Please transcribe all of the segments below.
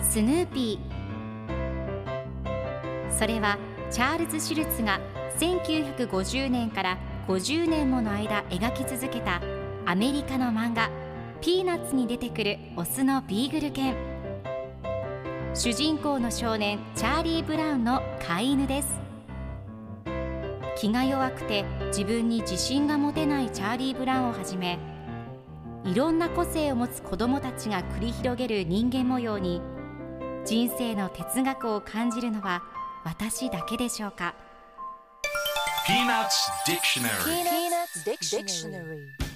スヌーピーそれはチャールズ・シュルツが1950年から50年もの間描き続けたアメリカの漫画「ピーナッツ」に出てくるオスのビーグル犬。主人公の少年チャーリー・ブラウンの飼い犬です。気が弱くて自分に自信が持てないチャーリー・ブラウンをはじめいろんな個性を持つ子どもたちが繰り広げる人間模様に人生の哲学を感じるのは私だけでしょうか？Peanuts Dictionary Peanuts Dictionary.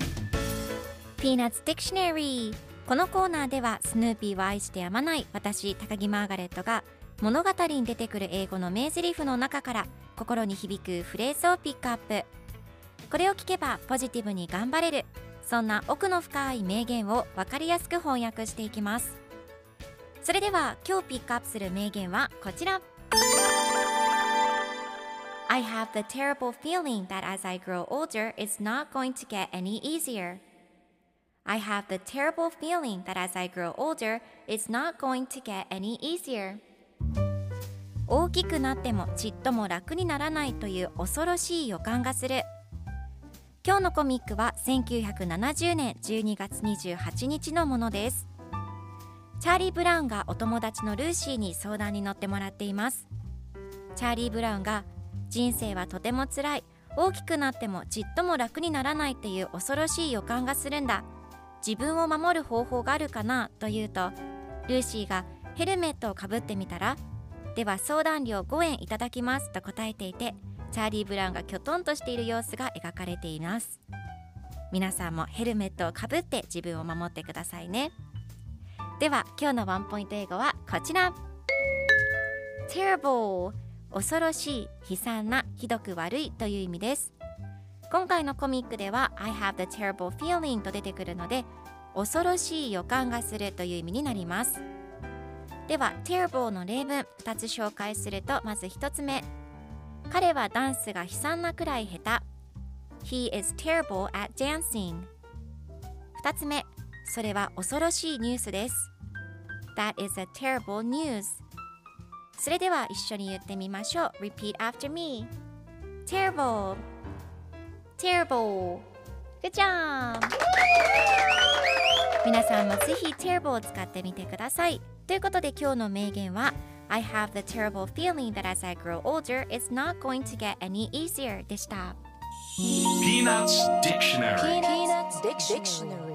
Peanuts Dictionary このコーナーではスヌーピーを愛してやまない私高木マーガレットが物語に出てくる英語の名台詞の中から心に響くフレーズをピックアップこれを聞けばポジティブに頑張れるそんな奥の深い名言を分かりやすく翻訳していきますそれでは今日ピックアップする名言はこちら I have the terrible feeling that as I grow older it's not going to get any easier I have the terrible feeling that as I grow older it's not going to get any easier 大きくなってもちっとも楽にならないという恐ろしい予感がする。今日のコミックは1970年12月28日のものです。チャーリー・ブラウンがお友達のルーシーに相談に乗ってもらっています。チャーリー・ブラウンが人生はとても辛い。大きくなってもちっとも楽にならないっていう恐ろしい予感がするんだ。自分を守る方法があるかなと言うとルーシーがヘルメットをかぶってみたらでは相談料5円いただきますと答えていてチャーリー・ブラウンがきょとんとしている様子が描かれています。皆さんもヘルメットをかぶって自分を守ってくださいね。では今日のワンポイント英語はこちら。Terrible 恐ろしい悲惨なひどく悪いという意味です。今回のコミックでは I have the terrible feeling と出てくるので恐ろしい予感がするという意味になります。では terrible の例文2つ紹介するとまず1つ目彼はダンスが悲惨なくらい下手 He is terrible at dancing 2つ目それは恐ろしいニュースです That is a terrible news それでは一緒に言ってみましょう Repeat after me Terrible Terrible Good job 皆さんもぜひ Terrible を使ってみてくださいということで今日の名言は I have the terrible feeling that as I grow older it's not going to get any easier でした Peanuts Dictionary Peanuts Dictionary.